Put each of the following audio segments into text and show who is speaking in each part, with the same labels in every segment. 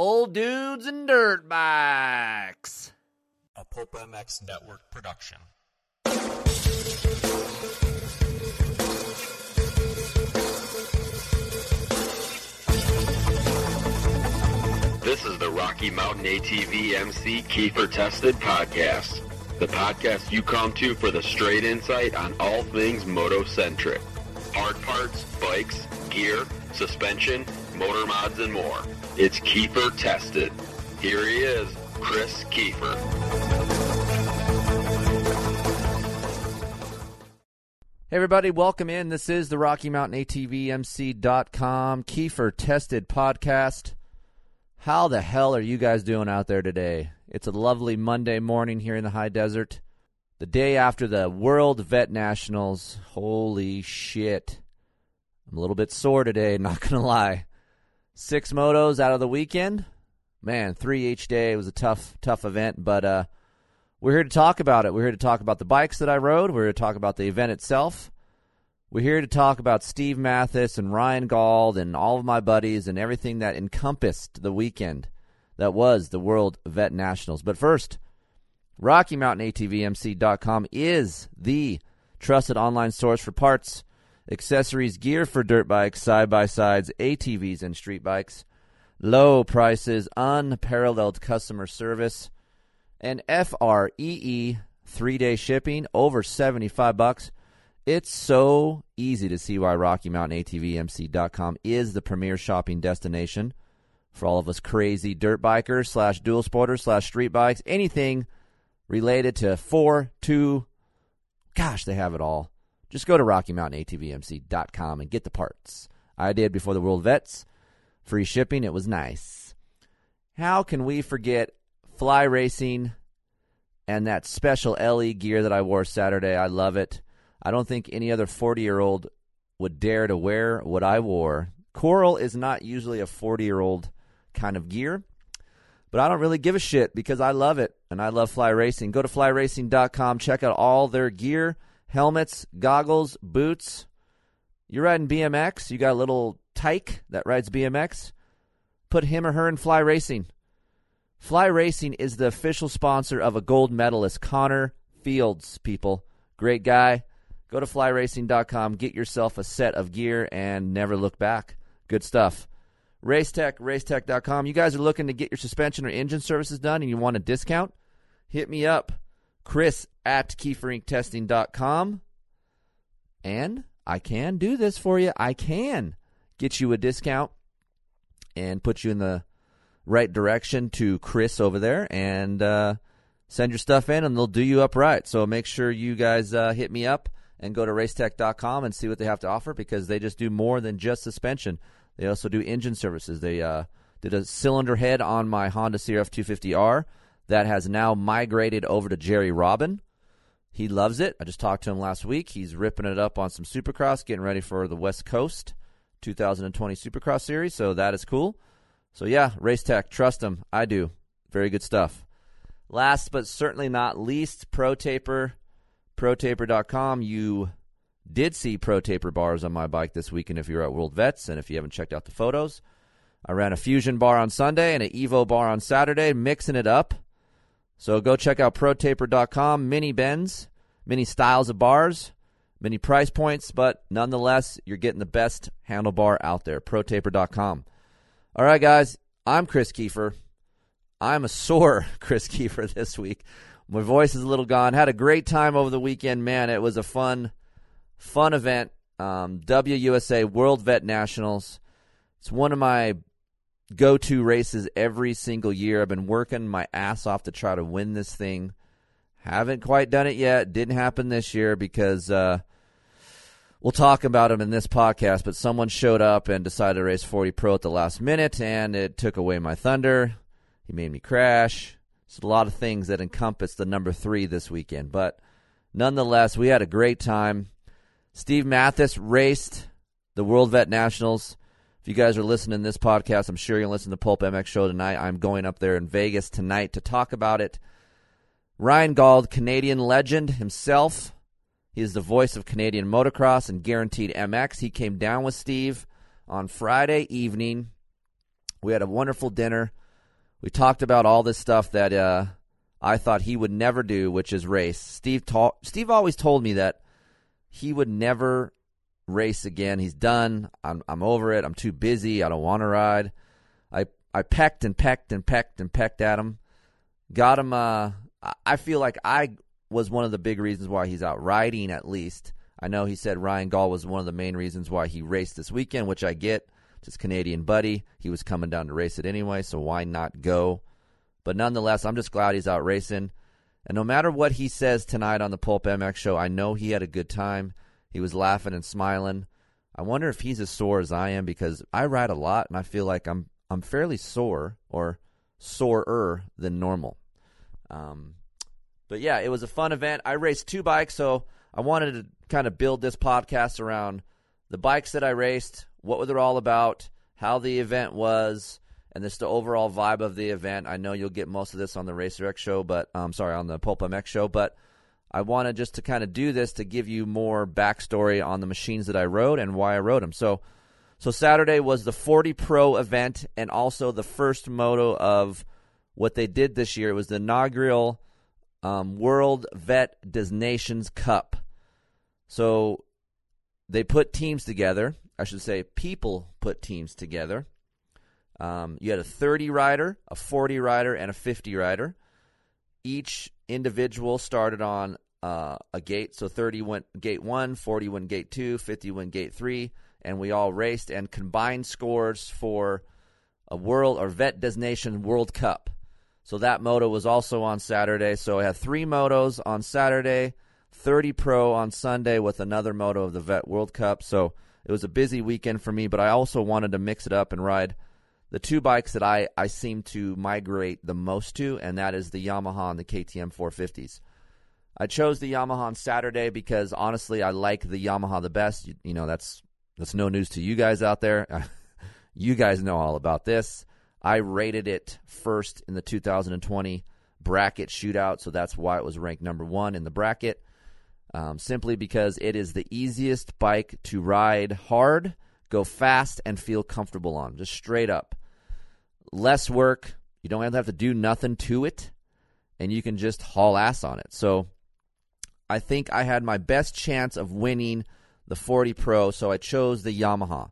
Speaker 1: Old Dudes and Dirt Bikes.
Speaker 2: A Pulp MX Network production.
Speaker 3: This is the Rocky Mountain ATV MC Keefer Tested Podcast. The podcast you come to for the straight insight on all things moto-centric. Hard parts, bikes, gear, suspension, motor mods, and more. It's Keefer Tested. Here he is, Chris Keefer.
Speaker 1: Hey everybody, welcome in. This is the Rocky Mountain ATVMC.com Keefer Tested Podcast. How the hell are you guys doing out there today? It's a lovely Monday morning here in the high desert. The day after the World Vet Nationals. Holy shit. I'm a little bit sore today, not going to lie. Six motos out of the weekend. Man, three each day. It was a tough, tough event, but uh, we're here to talk about it. We're here to talk about the bikes that I rode. We're here to talk about the event itself. We're here to talk about Steve Matthes and Ryan Gauld and all of my buddies and everything that encompassed the weekend that was the World Vet Nationals. But first, RockyMountainATVMC.com is the trusted online source for parts, accessories, gear for dirt bikes, side by sides, ATVs, and street bikes. Low prices, unparalleled customer service, and FREE three day shipping over 75 bucks. It's so easy to see why Rocky Mountain ATVMC.com is the premier shopping destination for all of us crazy dirt bikers slash dual sporters slash street bikes, anything related to four, two, gosh, they have it all. Just go to RockyMountainATVMC.com and get the parts. I did before the World Vets. Free shipping. It was nice. How can we forget fly racing and that special LE gear that I wore Saturday? I love it. I don't think any other 40 year old would dare to wear what I wore. Coral is not usually a 40 year old kind of gear, but I don't really give a shit because I love it and I love fly racing. Go to flyracing.com, check out all their gear helmets, goggles, boots. You're riding BMX, you got a little tyke that rides BMX. Put him or her in fly racing. Fly Racing is the official sponsor of a gold medalist, Connor Fields, people. Great guy. Go to flyracing.com, get yourself a set of gear, and never look back. Good stuff. Racetech, racetech.com. You guys are looking to get your suspension or engine services done and you want a discount? Hit me up, Chris at KeeferIncTesting.com. And I can do this for you. I can get you a discount and put you in the right direction to Chris over there and uh, send your stuff in and they'll do you up right. So make sure you guys uh, hit me up and go to racetech.com and see what they have to offer because they just do more than just suspension. They also do engine services. They uh, did a cylinder head on my Honda CRF 250R that has now migrated over to Jerry Robin. He loves it. I just talked to him last week. He's ripping it up on some Supercross, getting ready for the West Coast 2020 Supercross Series. So that is cool. So yeah, Race Tech, trust them. I do. Very good stuff. Last but certainly not least, Pro Taper, ProTaper.com. You did see Pro Taper bars on my bike this weekend if you're at World Vets, and if you haven't checked out the photos. I ran a Fusion bar on Sunday and an Evo bar on Saturday, mixing it up. So go check out ProTaper.com. Mini bends, many styles of bars, many price points, but nonetheless, you're getting the best handlebar out there. ProTaper.com. All right, guys, I'm Chris Keefer. I'm a sore Chris Keefer this week. My voice is a little gone. Had a great time over the weekend, man. It was a fun, fun event. Um, WUSA World Vet Nationals. It's one of my go to races every single year. I've been working my ass off to try to win this thing. Haven't quite done it yet. Didn't happen this year because uh, we'll talk about them in this podcast, but someone showed up and decided to race 40 Pro at the last minute, and it took away my thunder. He made me crash. It's a lot of things that encompass the number three this weekend, but nonetheless, we had a great time. Steve Matthes raced the World Vet Nationals. You guys are listening to this podcast, I'm sure you'll listen to Pulp MX show tonight. I'm going up there in Vegas tonight to talk about it. Ryan Gauld, Canadian legend himself, he is the voice of Canadian motocross and guaranteed MX. He came down with Steve on Friday evening. We had a wonderful dinner. we talked about all this stuff that uh, I thought he would never do, which is race. Steve ta- Steve always told me that he would never race again. He's done. I'm I'm over it. I'm too busy. I don't want to ride. I I pecked and pecked and pecked and pecked at him. Got him. Uh, I feel like I was one of the big reasons why he's out riding. At least I know he said Ryan Gauld was one of the main reasons why he raced this weekend, which I get. It's his Canadian buddy. He was coming down to race it anyway, so why not go? But nonetheless, I'm just glad he's out racing. And no matter what he says tonight on the Pulp MX show, I know he had a good time. He was laughing and smiling. I wonder if he's as sore as I am because I ride a lot and I feel like I'm I'm fairly sore or sorer than normal. Um, but yeah, it was a fun event. I raced two bikes, so I wanted to kind of build this podcast around the bikes that I raced, what they're all about, how the event was, and just the overall vibe of the event. I know you'll get most of this on the Racer X show, but I'm um, sorry, on the Pulp MX show, but I wanted just to kind of do this to give you more backstory on the machines that I rode and why I rode them. So, so Saturday was the 40 Pro event and also the first moto of what they did this year. It was the inaugural um, World Vet Des Nations Cup. So they put teams together. I should say, people put teams together. Um, you had a 30 rider, a 40 rider, and a 50 rider. Each individual started on uh, a gate. So 30 went gate one, 40 went gate two, 50 went gate three, and we all raced and combined scores for a world or Vet designation World Cup. So that moto was also on Saturday. So I had three motos on Saturday, 30 Pro on Sunday with another moto of the Vet World Cup. So it was a busy weekend for me, but I also wanted to mix it up and ride the two bikes that I, I seem to migrate the most to, and that is the Yamaha and the KTM 450s. I chose the Yamaha on Saturday because honestly, I like the Yamaha the best. You, you know, that's that's no news to you guys out there. you guys know all about this. I rated it first in the 2020 bracket shootout, so that's why it was ranked number one in the bracket. Um, simply because it is the easiest bike to ride hard, go fast, and feel comfortable on. Just straight up. Less work. You don't have to do nothing to it, and you can just haul ass on it. So I think I had my best chance of winning the 40 Pro, so I chose the Yamaha.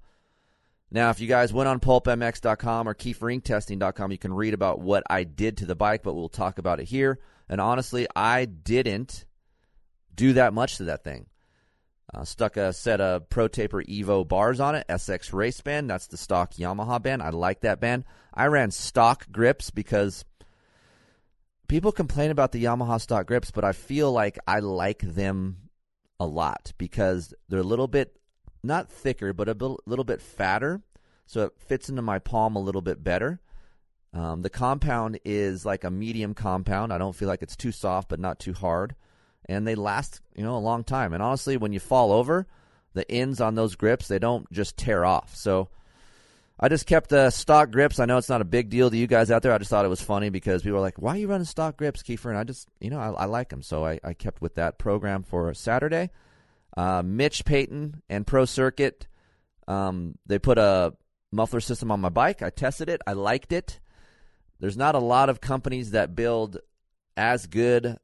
Speaker 1: Now, if you guys went on pulpmx.com or keeferinctesting.com, you can read about what I did to the bike, but we'll talk about it here. And honestly, I didn't do that much to that thing. Uh, stuck a set of Pro Taper Evo bars on it, SX Race Band. That's the stock Yamaha band. I like that band. I ran stock grips because people complain about the Yamaha stock grips, but I feel like I like them a lot because they're a little bit not thicker, but a little bit fatter, so it fits into my palm a little bit better. Um, the compound is like a medium compound. I don't feel like it's too soft, but not too hard, and they last you know a long time. And honestly, when you fall over, the ends on those grips they don't just tear off. So I just kept the stock grips. I know it's not a big deal to you guys out there. I just thought it was funny because people were like, "Why are you running stock grips, Keefer?" And I just, you know, I, I like them, so I, I, kept with that program for Saturday. Uh, Mitch Payton and Pro Circuit, um, they put a muffler system on my bike. I tested it. I liked it. There's not a lot of companies that build as good,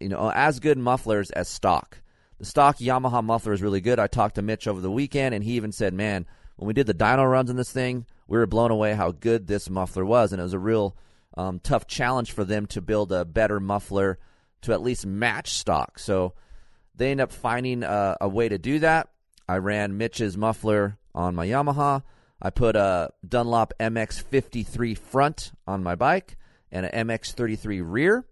Speaker 1: you know, as good mufflers as stock. The stock Yamaha muffler is really good. I talked to Mitch over the weekend, and he even said, "Man." when we did the dyno runs in this thing, we were blown away how good this muffler was, and it was a real um, tough challenge for them to build a better muffler to at least match stock. So they end up finding a, a way to do that. I ran Mitch's muffler on my Yamaha. I put a Dunlop MX53 front on my bike and an MX33 rear.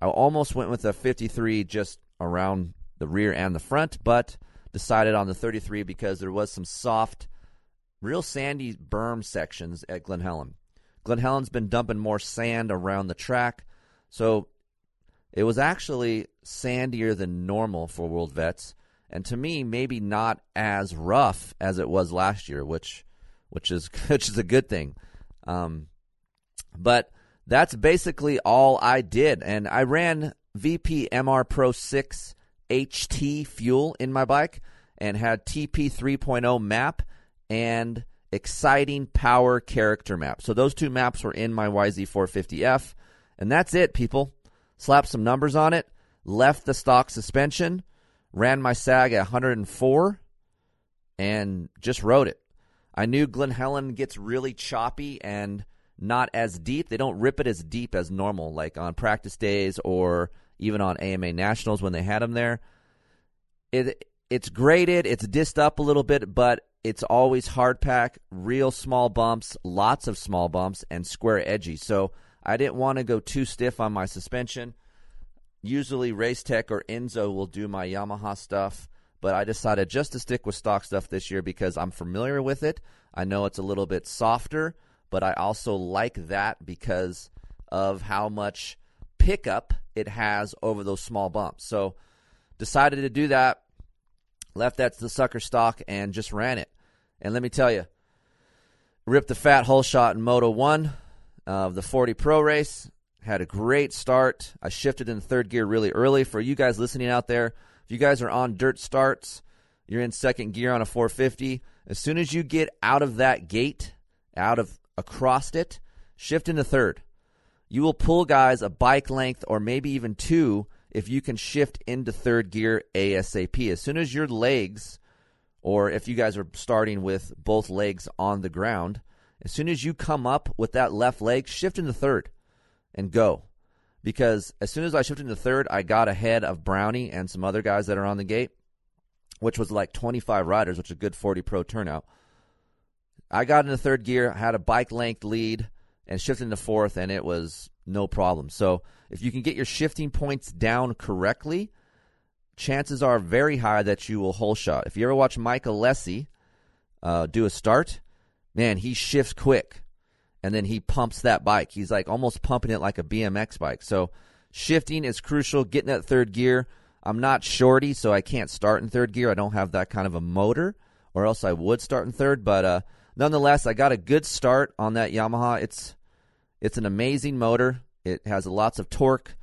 Speaker 1: I almost went with a 53 just around the rear and the front, but decided on the 33 because there was some soft real sandy berm sections at Glen Helen. Glen Helen's been dumping more sand around the track, so it was actually sandier than normal for World Vets, and to me, maybe not as rough as it was last year, which which is which is a good thing. Um, but that's basically all I did, and I ran VP MR Pro 6 HT fuel in my bike and had TP 3.0 map and exciting power character map. So those two maps were in my YZ450F, and that's it, people. Slapped some numbers on it, left the stock suspension, ran my sag at 104, and just rode it. I knew Glen Helen gets really choppy and not as deep. They don't rip it as deep as normal, like on practice days or even on AMA Nationals when they had them there. It it's graded, it's dissed up a little bit, but it's always hard pack, real small bumps, lots of small bumps, and square edgy. So I didn't want to go too stiff on my suspension. Usually Race Tech or Enzo will do my Yamaha stuff, but I decided just to stick with stock stuff this year because I'm familiar with it. I know it's a little bit softer, but I also like that because of how much pickup it has over those small bumps. So decided to do that. Left that to the sucker stock and just ran it. And let me tell you, ripped the fat hole shot in Moto 1 of the 40 Pro race. Had a great start. I shifted in third gear really early. For you guys listening out there, if you guys are on dirt starts, you're in second gear on a 450. As soon as you get out of that gate, out of across it, shift into third. You will pull guys a bike length or maybe even two if you can shift into third gear ASAP. As soon as your legs, or if you guys are starting with both legs on the ground, as soon as you come up with that left leg, shift into third and go. Because as soon as I shifted into third, I got ahead of Brownie and some other guys that are on the gate, which was like 25 riders, which is a good 40 pro turnout. I got into third gear, had a bike length lead, and shifted into fourth, and it was no problem. So if you can get your shifting points down correctly, chances are very high that you will hole shot. If you ever watch Mike Alessi uh, do a start, man, he shifts quick, and then he pumps that bike. He's like almost pumping it like a BMX bike. So shifting is crucial. Getting that third gear. I'm not shorty, so I can't start in third gear. I don't have that kind of a motor, or else I would start in third. But uh, nonetheless, I got a good start on that Yamaha. It's it's an amazing motor. It has lots of torque,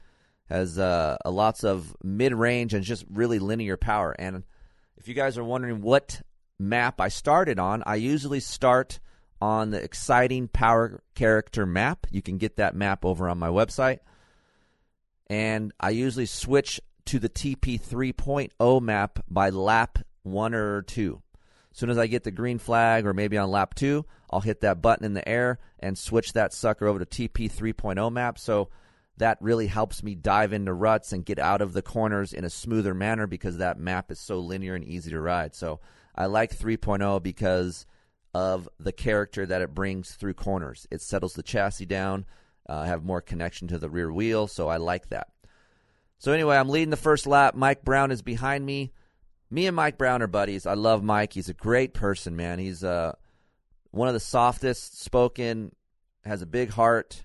Speaker 1: has uh, lots of mid range, and just really linear power. And if you guys are wondering what map I started on, I usually start on the exciting power character map. You can get that map over on my website. And I usually switch to the TP 3.0 map by lap one or two. Soon as I get the green flag, or maybe on lap two, I'll hit that button in the air and switch that sucker over to TP 3.0 map. So that really helps me dive into ruts and get out of the corners in a smoother manner because that map is so linear and easy to ride. So I like 3.0 because of the character that it brings through corners. It settles the chassis down, uh, have more connection to the rear wheel, so I like that. So anyway, I'm leading the first lap. Mike Brown is behind me me and Mike Brown are buddies. I love Mike. He's a great person, man. He's uh, one of the softest spoken, has a big heart.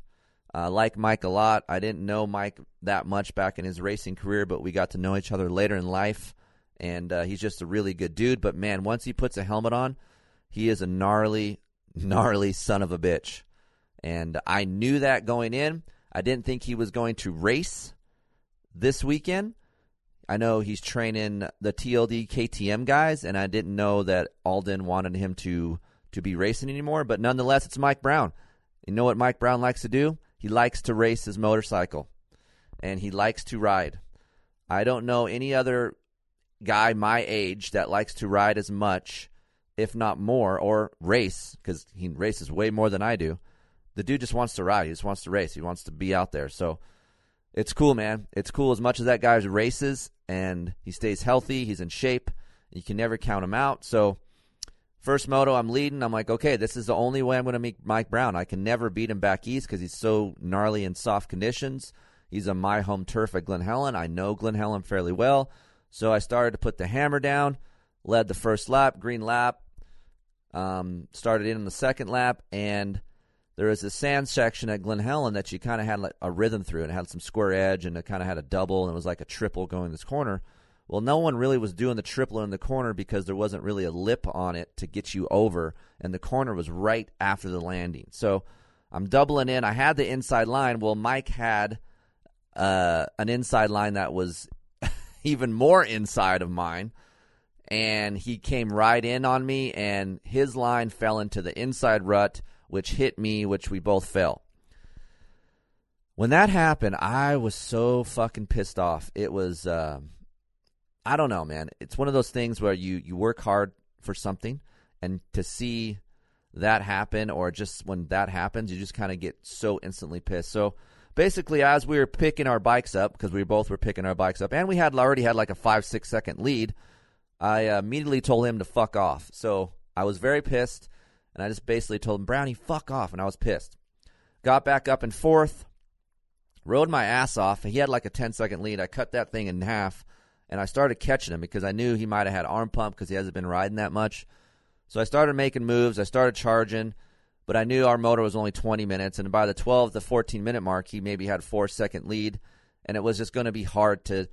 Speaker 1: I uh, like Mike a lot. I didn't know Mike that much back in his racing career, but we got to know each other later in life. And uh, he's just a really good dude. But man, once he puts a helmet on, he is a gnarly, gnarly son of a bitch. And I knew that going in. I didn't think he was going to race this weekend I know he's training the TLD KTM guys, and I didn't know that Alden wanted him to to be racing anymore. But nonetheless, it's Mike Brown. You know what Mike Brown likes to do? He likes to race his motorcycle, and he likes to ride. I don't know any other guy my age that likes to ride as much, if not more, or race because he races way more than I do. The dude just wants to ride. He just wants to race. He wants to be out there. So it's cool, man. It's cool as much as that guy races and he stays healthy. He's in shape. You can never count him out. So, first moto, I'm leading. I'm like, okay, this is the only way I'm going to meet Mike Brown. I can never beat him back east because he's so gnarly in soft conditions. He's on my home turf at Glen Helen. I know Glen Helen fairly well. So I started to put the hammer down, led the first lap, green lap, um, started in the second lap, and there was a sand section at Glen Helen that you kind of had a rhythm through, and it had some square edge, and it kind of had a double, and it was like a triple going this corner. Well, no one really was doing the triple in the corner because there wasn't really a lip on it to get you over, and the corner was right after the landing. So I'm doubling in. I had the inside line. Well, Mike had uh, an inside line that was even more inside of mine, and he came right in on me, and his line fell into the inside rut, which hit me, which we both fell. When that happened, I was so fucking pissed off. It was, uh, I don't know, man. It's one of those things where you you work hard for something, and to see that happen, or just when that happens, you just kind of get so instantly pissed. So basically, as we were picking our bikes up, because we both were picking our bikes up, and we had already had like a five six second lead, I uh, immediately told him to fuck off. So I was very pissed, and I just basically told him, Brownie, fuck off, and I was pissed. Got back up in fourth, rode my ass off. He had like a 10 second lead. I cut that thing in half, and I started catching him because I knew he might have had arm pump because he hasn't been riding that much. So I started making moves. I started charging, but I knew our motor was only 20 minutes, and by the 12 to 14 minute mark, he maybe had four second lead, and it was just going to be hard to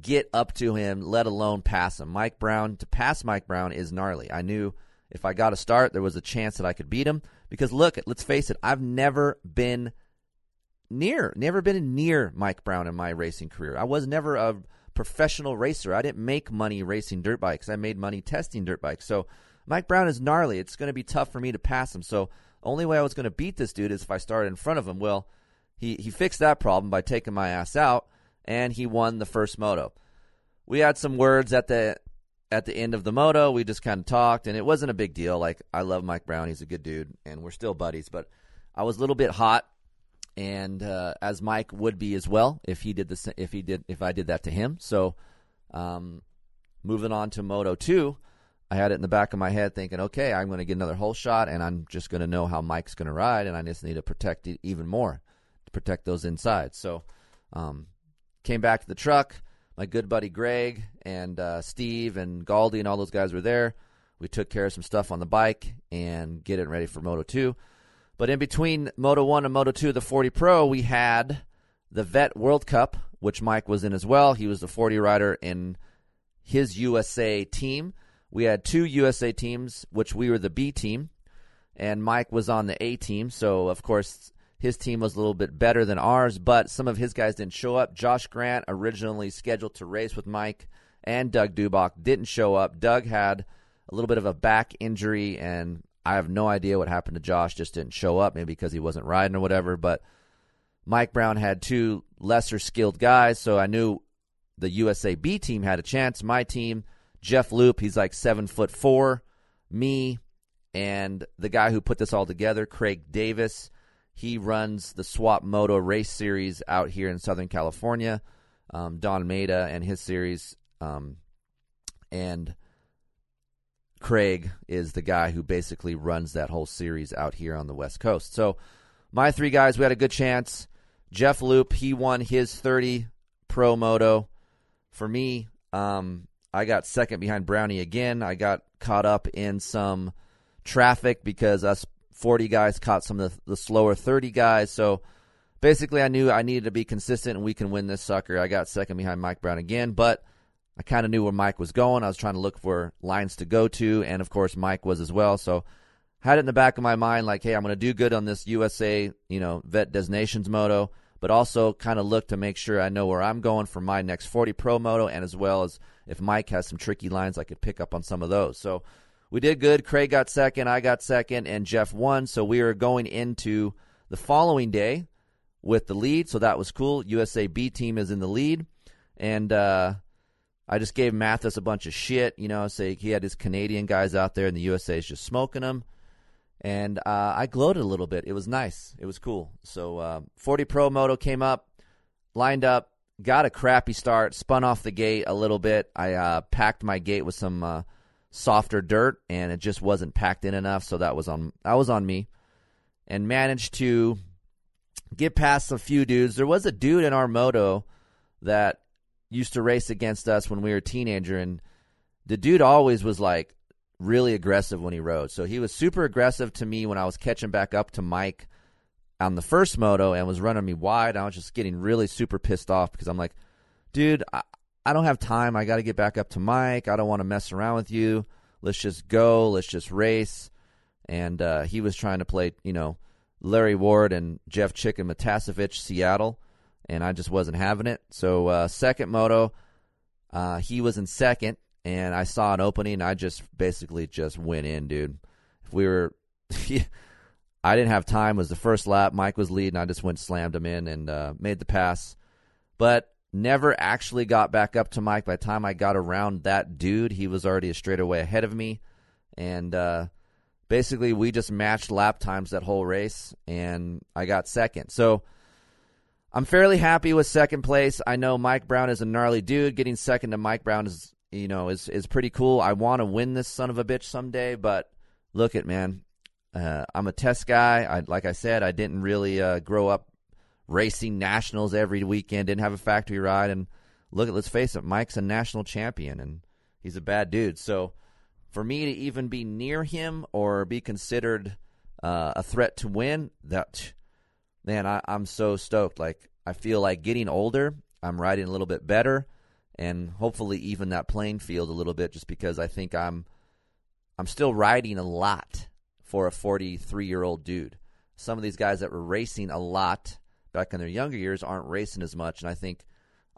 Speaker 1: get up to him, let alone pass him. Mike Brown, to pass Mike Brown is gnarly. I knew if I got a start, there was a chance that I could beat him. Because look, let's face it, I've never been near, never been near Mike Brown in my racing career. I was never a professional racer. I didn't make money racing dirt bikes. I made money testing dirt bikes. So Mike Brown is gnarly. It's going to be tough for me to pass him. So only way I was going to beat this dude is if I started in front of him. Well, he he fixed that problem by taking my ass out and he won the first moto. We had some words at the at the end of the moto. We just kind of talked, and it wasn't a big deal. Like I love Mike Brown; he's a good dude, and we're still buddies. But I was a little bit hot, and uh, as Mike would be as well if he did the if he did if I did that to him. So, um, moving on to Moto Two, I had it in the back of my head thinking, okay, I'm going to get another hole shot, and I'm just going to know how Mike's going to ride, and I just need to protect it even more to protect those insides. So, um, Came back to the truck. My good buddy Greg and uh, Steve and Galdi and all those guys were there. We took care of some stuff on the bike and get it ready for Moto 2. But in between Moto 1 and Moto 2, the 40 Pro, we had the Vet World Cup, which Mike was in as well. He was the 40 rider in his USA team. We had two USA teams, which we were the B team, and Mike was on the A team. So, of course, his team was a little bit better than ours, but some of his guys didn't show up. Josh Grant, originally scheduled to race with Mike and Doug Dubach, didn't show up. Doug had a little bit of a back injury, and I have no idea what happened to Josh. Just didn't show up, maybe because he wasn't riding or whatever. But Mike Brown had two lesser skilled guys, so I knew the USA B team had a chance. My team, Jeff Loop, he's like seven foot four. Me and the guy who put this all together, Craig Davis he runs the Swap Moto Race Series out here in Southern California. Um, Don Maida and his series, um, and Craig is the guy who basically runs that whole series out here on the West Coast. So, my three guys, we had a good chance. Jeff Loop, he won his 30 Pro Moto. For me, um, I got second behind Brownie again. I got caught up in some traffic because us 40 guys caught some of the, the slower 30 guys. So basically, I knew I needed to be consistent and we can win this sucker. I got second behind Mike Brown again, but I kind of knew where Mike was going. I was trying to look for lines to go to, and of course, Mike was as well. So had it in the back of my mind, like, hey, I'm going to do good on this USA, you know, Vet Des Nations Moto, but also kind of look to make sure I know where I'm going for my next 40 Pro Moto, and as well as if Mike has some tricky lines, I could pick up on some of those. So we did good. Craig got second, I got second, and Jeff won. So we are going into the following day with the lead. So that was cool. USA B team is in the lead, and uh, I just gave Matthes a bunch of shit. You know, say he had his Canadian guys out there, and the USA is just smoking them. And uh, I gloated a little bit. It was nice. It was cool. So uh, 40 Pro Moto came up, lined up, got a crappy start, spun off the gate a little bit. I uh, packed my gate with some uh, softer dirt and it just wasn't packed in enough so that was on that was on me. And managed to get past a few dudes. There was a dude in our moto that used to race against us when we were a teenager and the dude always was like really aggressive when he rode. So he was super aggressive to me when I was catching back up to Mike on the first moto and was running me wide. I was just getting really super pissed off because I'm like dude I don't have time. I got to get back up to Mike. I don't want to mess around with you. Let's just go. Let's just race. And uh, he was trying to play, you know, Larry Ward and Jeff Chicken Matiasevich, Seattle, and I just wasn't having it. So uh, second moto, uh, he was in second, and I saw an opening. I just basically just went in, dude. If we were, I didn't have time. Was the first lap. Mike was leading. I just went slammed him in and uh, made the pass, but never actually got back up to Mike. By the time I got around that dude, he was already a straightaway ahead of me, and uh, basically we just matched lap times that whole race, and I got second. So. I'm fairly happy with second place. I know Mike Brown is a gnarly dude. Getting second to Mike Brown is you know, is is pretty cool. I want to win this son of a bitch someday, but look at man, uh, I'm a test guy. I like I said, I didn't really uh, grow up racing nationals every weekend. Didn't have a factory ride, and look at let's face it, Mike's a national champion, and he's a bad dude. So for me to even be near him or be considered uh, a threat to win, that man, I, I'm so stoked. Like I feel like getting older, I'm riding a little bit better and hopefully even that playing field a little bit just because I think I'm I'm still riding a lot for a 43 year old dude. Some of these guys that were racing a lot back in their younger years aren't racing as much, and I think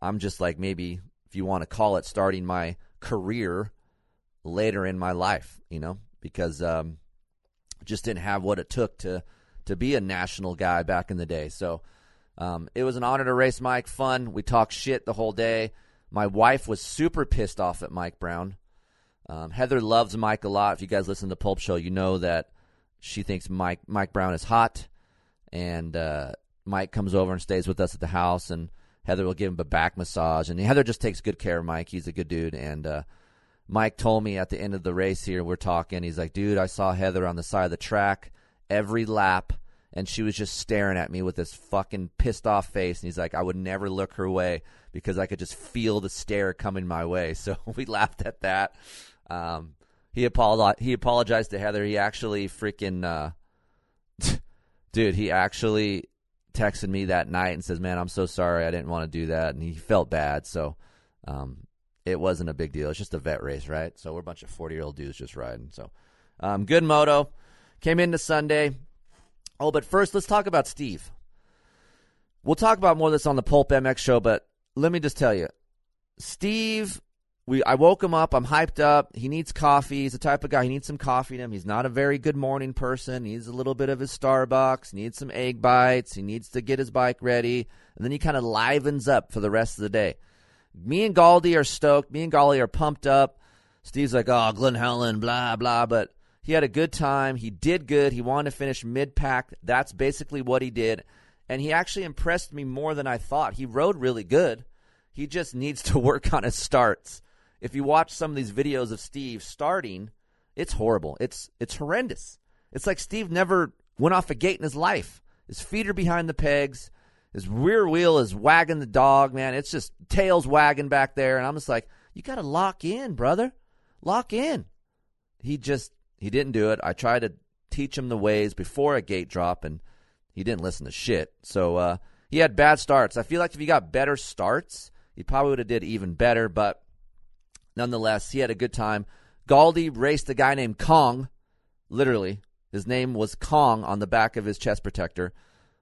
Speaker 1: I'm just like maybe if you want to call it starting my career later in my life, you know, because um, just didn't have what it took to to be a national guy back in the day. So um, it was an honor to race Mike. Fun. We talked shit the whole day. My wife was super pissed off at Mike Brown. Um, Heather loves Mike a lot. If you guys listen to the Pulp Show, you know that she thinks Mike Mike Brown is hot, and uh, Mike comes over and stays with us at the house, and Heather will give him a back massage, and Heather just takes good care of Mike. He's a good dude, and uh, Mike told me at the end of the race here, we're talking. He's like, "Dude, I saw Heather on the side of the track every lap." and she was just staring at me with this fucking pissed off face and he's like I would never look her way because I could just feel the stare coming my way. So we laughed at that. Um, he apologized. He apologized to Heather. He actually freaking, uh, dude. He actually texted me that night and says, "Man, I'm so sorry. I didn't want to do that." And he felt bad. So, um, it wasn't a big deal. It's just a vet race, right? So we're a bunch of 40 year old dudes just riding. So, um, good moto. Came into Sunday. Oh, but first, let's talk about Steve. We'll talk about more of this on the Pulp MX show, but let me just tell you, Steve. We I woke him up. I'm hyped up. He needs coffee. He's the type of guy. He needs some coffee in him. He's not a very good morning person. He needs a little bit of his Starbucks. He needs some egg bites. He needs to get his bike ready, and then he kind of livens up for the rest of the day. Me and Galdi are stoked. Me and Galdi are pumped up. Steve's like, oh, Glen Helen, blah blah, but he had a good time. He did good. He wanted to finish mid pack. That's basically what he did and he actually impressed me more than I thought. He rode really good. He just needs to work on his starts. If you watch some of these videos of Steve starting, it's horrible. It's it's horrendous. It's like Steve never went off a gate in his life. His feet are behind the pegs. His rear wheel is wagging the dog, man. It's just tails wagging back there, and I'm just like, you got to lock in, brother. Lock in. He just he didn't do it. I tried to teach him the ways before a gate drop, and he didn't listen to shit. So uh, he had bad starts. I feel like if he got better starts, he probably would have did even better. But nonetheless, he had a good time. Galdi raced a guy named Kong. Literally, his name was Kong on the back of his chest protector,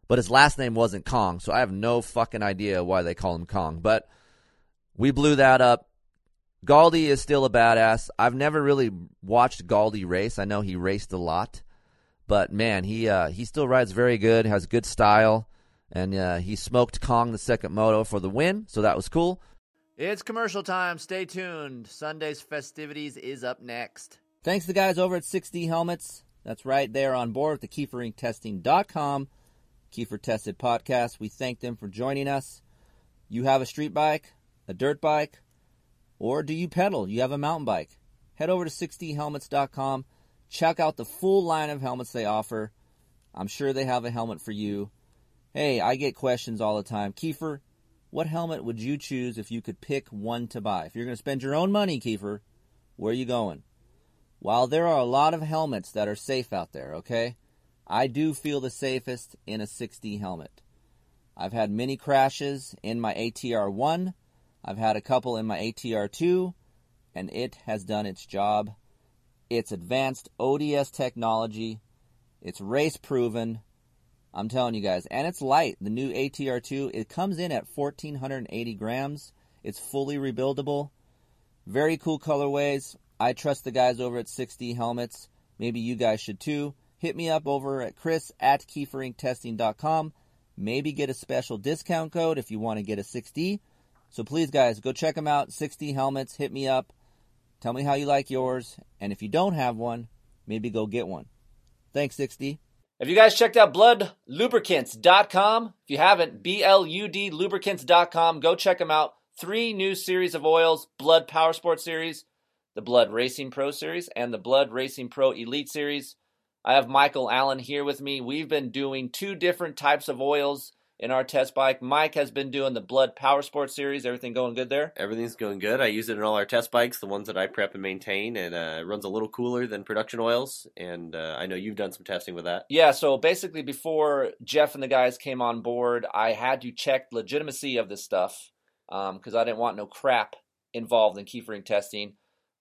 Speaker 1: but his last name wasn't Kong. So I have no fucking idea why they call him Kong. But we blew that up. Galdi is still a badass. I've never really watched Galdi race. I know he raced a lot. But man, he uh, he still rides very good, has good style, and uh, he smoked Kong the second moto for the win, so that was cool. It's commercial time. Stay tuned. Sunday's festivities is up next. Thanks to the guys over at 6D Helmets. That's right, they are on board with the KeeferIncTesting.com, Keefer Tested Podcast. We thank them for joining us. You have a street bike, a dirt bike, or do you pedal? You have a mountain bike. Head over to 6dhelmets.com Check out the full line of helmets they offer. I'm sure they have a helmet for you. Hey, I get questions all the time. Keefer, what helmet would you choose if you could pick one to buy? If you're going to spend your own money, Keefer, where are you going? While there are a lot of helmets that are safe out there, okay, I do feel the safest in a 6D helmet. I've had many crashes in my ATR 1, I've had a couple in my ATR 2, and it has done its job it's advanced ODS technology. It's race proven. I'm telling you guys. And it's light. The new ATR2, it comes in at 1,480 grams. It's fully rebuildable. Very cool colorways. I trust the guys over at 6D Helmets. Maybe you guys should too. Hit me up over at chris at keeferinctesting.com. Maybe get a special discount code if you want to get a 6D. So please, guys, go check them out. 6D Helmets. Hit me up. Tell me how you like yours. And if you don't have one, maybe go get one. Thanks, 6D.
Speaker 4: Have you guys checked out bludlubricants.com? If you haven't, B L U D lubricants.com, go check them out. Three new series of oils Blud Power Sport Series, the Blud Racing Pro Series, and the Blud Racing Pro Elite Series. I have Michael Allen here with me. We've been doing two different types of oils in our test bike. Mike has been doing the Blud Power Sport Series. Everything going good there?
Speaker 5: Everything's going good. I use it in all our test bikes, the ones that I prep and maintain, and uh, it runs a little cooler than production oils. And uh, I know you've done some testing with that.
Speaker 4: Yeah, so basically, before Jeff and the guys came on board, I had to check legitimacy of this stuff because um, I didn't want no crap involved in Keefer Inc testing.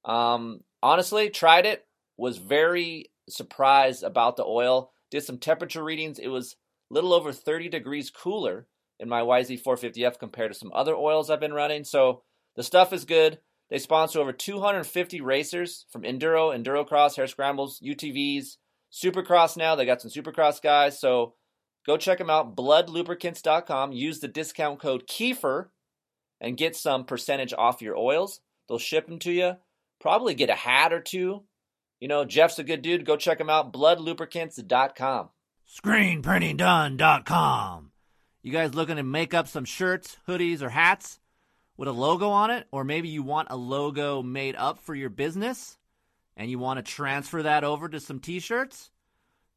Speaker 4: Um, honestly, tried it, was very surprised about the oil. Did some temperature readings. It was little over 30 degrees cooler in my YZ450F compared to some other oils I've been running. So the stuff is good. They sponsor over 250 racers from enduro, endurocross, hare scrambles, UTVs, supercross now. They got some supercross guys. So go check them out. Bludlubricants.com. Use the discount code KEEFER and get some percentage off your oils. They'll ship them to you. Probably get a hat or two. You know, Jeff's a good dude. Go check him out. Bludlubricants.com.
Speaker 1: ScreenPrintingDone.com. You guys looking to make up some shirts, hoodies, or hats with a logo on it? Or maybe you want a logo made up for your business and you want to transfer that over to some t shirts?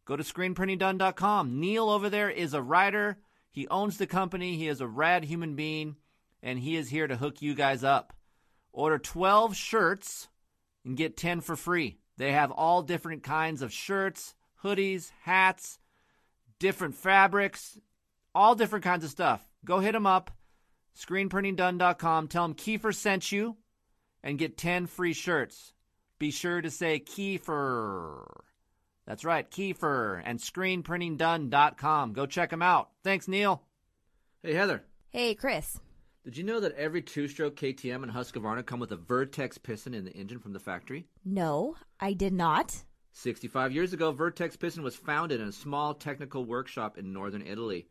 Speaker 1: Go to ScreenPrintingDone.com. Neil over there is a writer. He owns the company. He is a rad human being and he is here to hook you guys up. Order 12 shirts and get 10 for free. They have all different kinds of shirts, hoodies, hats, different fabrics, all different kinds of stuff. Go hit them up, screenprintingdone.com. Tell them Keefer sent you and get 10 free shirts. Be sure to say Keefer. That's right, Keefer and screenprintingdone.com. Go check them out. Thanks, Neil. Hey, Heather.
Speaker 6: Hey, Chris.
Speaker 1: Did you know that every two stroke KTM and Husqvarna come with a Vertex piston in the engine from the factory?
Speaker 6: No, I did not.
Speaker 1: 65 years ago, Vertex Piston was founded in a small technical workshop in northern Italy.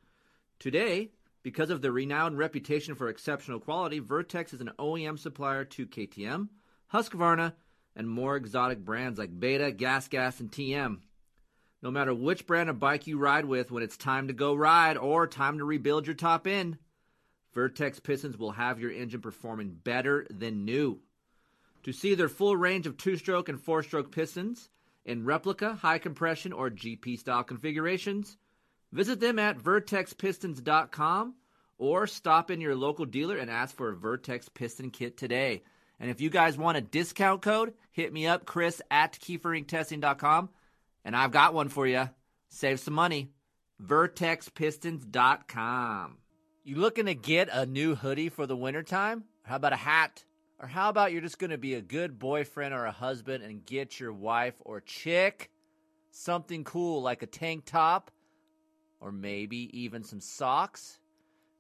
Speaker 1: Today, because of their renowned reputation for exceptional quality, Vertex is an OEM supplier to KTM, Husqvarna, and more exotic brands like Beta, Gas Gas, and TM. No matter which brand of bike you ride with when it's time to go ride or time to rebuild your top end, Vertex pistons will have your engine performing better than new. To see their full range of two stroke and four stroke pistons in replica, high compression, or GP style configurations, visit them at vertexpistons.com or stop in your local dealer and ask for a Vertex piston kit today. And if you guys want a discount code, hit me up, Chris at keeferinctesting.com, and I've got one for you. Save some money. VertexPistons.com. You looking to get a new hoodie for the wintertime? How about a hat? Or how about you're just going to be a good boyfriend or a husband and get your wife or chick something cool like a tank top or maybe even some socks?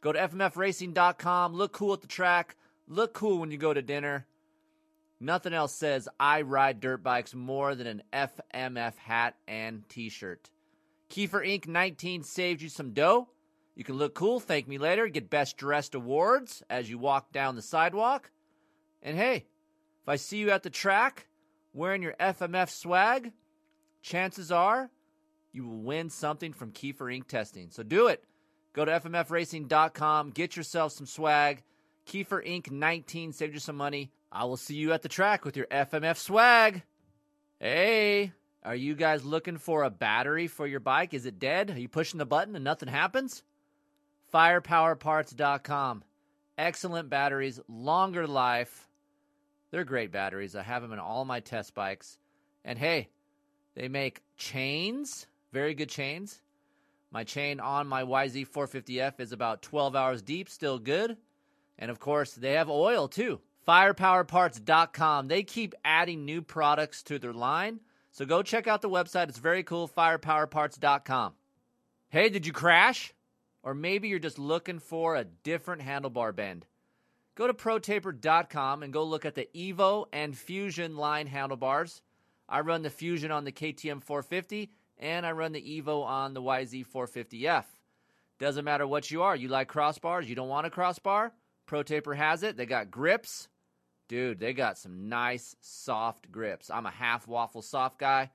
Speaker 1: Go to FMFRacing.com, look cool at the track, look cool when you go to dinner. Nothing else says I ride dirt bikes more than an FMF hat and t shirt. Keefer Inc. 19 saved you some dough. You can look cool, thank me later, get best dressed awards as you walk down the sidewalk. And hey, if I see you at the track wearing your FMF swag, chances are you will win something from Keefer Inc testing. So do it. Go to FMFRacing.com, get yourself some swag. Keefer Inc 19 saved you some money. I will see you at the track with your FMF swag. Hey, are you guys looking for a battery for your bike? Is it dead? Are you pushing the button and nothing happens? Firepowerparts.com. Excellent batteries, longer life. They're great batteries. I have them in all my test bikes. And hey, they make chains, very good chains. My chain on my YZ450F is about 12 hours deep, still good. And of course, they have oil too. Firepowerparts.com. They keep adding new products to their line. So go check out the website. It's very cool. Firepowerparts.com. Hey, did you crash? Or maybe you're just looking for a different handlebar bend.
Speaker 4: Go to protaper.com and go look at the Evo and Fusion line handlebars. I run the Fusion on the KTM 450 and I run the Evo on the YZ 450F. Doesn't matter what you are. You like crossbars, you don't want a crossbar? ProTaper has it. They got grips. Dude, they got some nice soft grips. I'm a half waffle soft guy.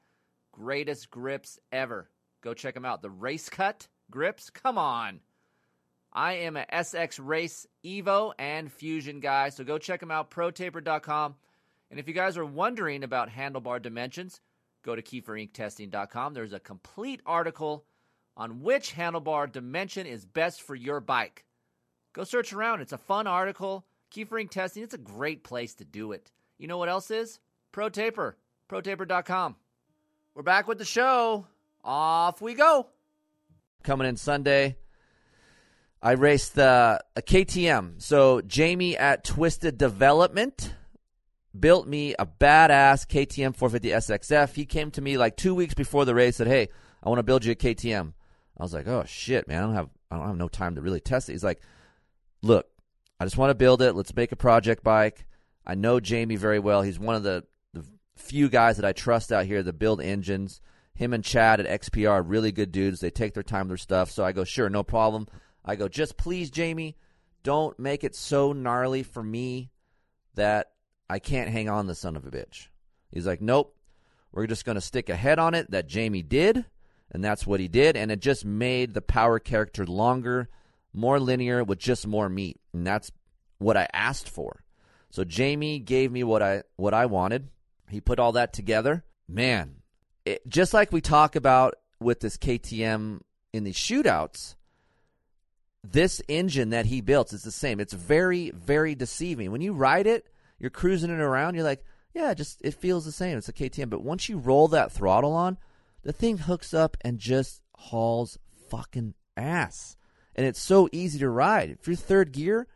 Speaker 4: Greatest grips ever. Go check them out. The Race Cut grips. Come on. I am a SX Race Evo and Fusion guy, so go check them out, protaper.com. And if you guys are wondering about handlebar dimensions, go to keeferinctesting.com. There's a complete article on which handlebar dimension is best for your bike. Go search around. It's a fun article. Keefer Inc Testing, it's a great place to do it. You know what else is? ProTaper, protaper.com. We're back with the show. Off we go.
Speaker 1: coming in Sunday. I raced uh, a KTM. So Jamie at Twisted Development built me a badass KTM 450 SXF. He came to me like two weeks before the race, said, "Hey, I want to build you a KTM." I was like, "Oh shit, man! I don't have I don't have no time to really test it." He's like, "Look, I just want to build it. Let's make a project bike." I know Jamie very well. He's one of the, the few guys that I trust out here that build engines. Him and Chad at XPR are really good dudes. They take their time with their stuff. So I go, sure, no problem. I go, just please, Jamie, don't make it so gnarly for me that I can't hang on the son of a bitch. He's like, nope, we're just going to stick a head on it that Jamie did, and that's what he did, and it just made the power character longer, more linear, with just more meat, and that's what I asked for. So Jamie gave me what I what I wanted. He put all that together. Man, it, just like we talk about with this KTM in the shootouts, this engine that he built is the same. It's very, very deceiving. When you ride it, you're cruising it around, you're like, yeah, just it feels the same. It's a KTM. But once you roll that throttle on, the thing hooks up and just hauls fucking ass. And it's so easy to ride. If you're third gear,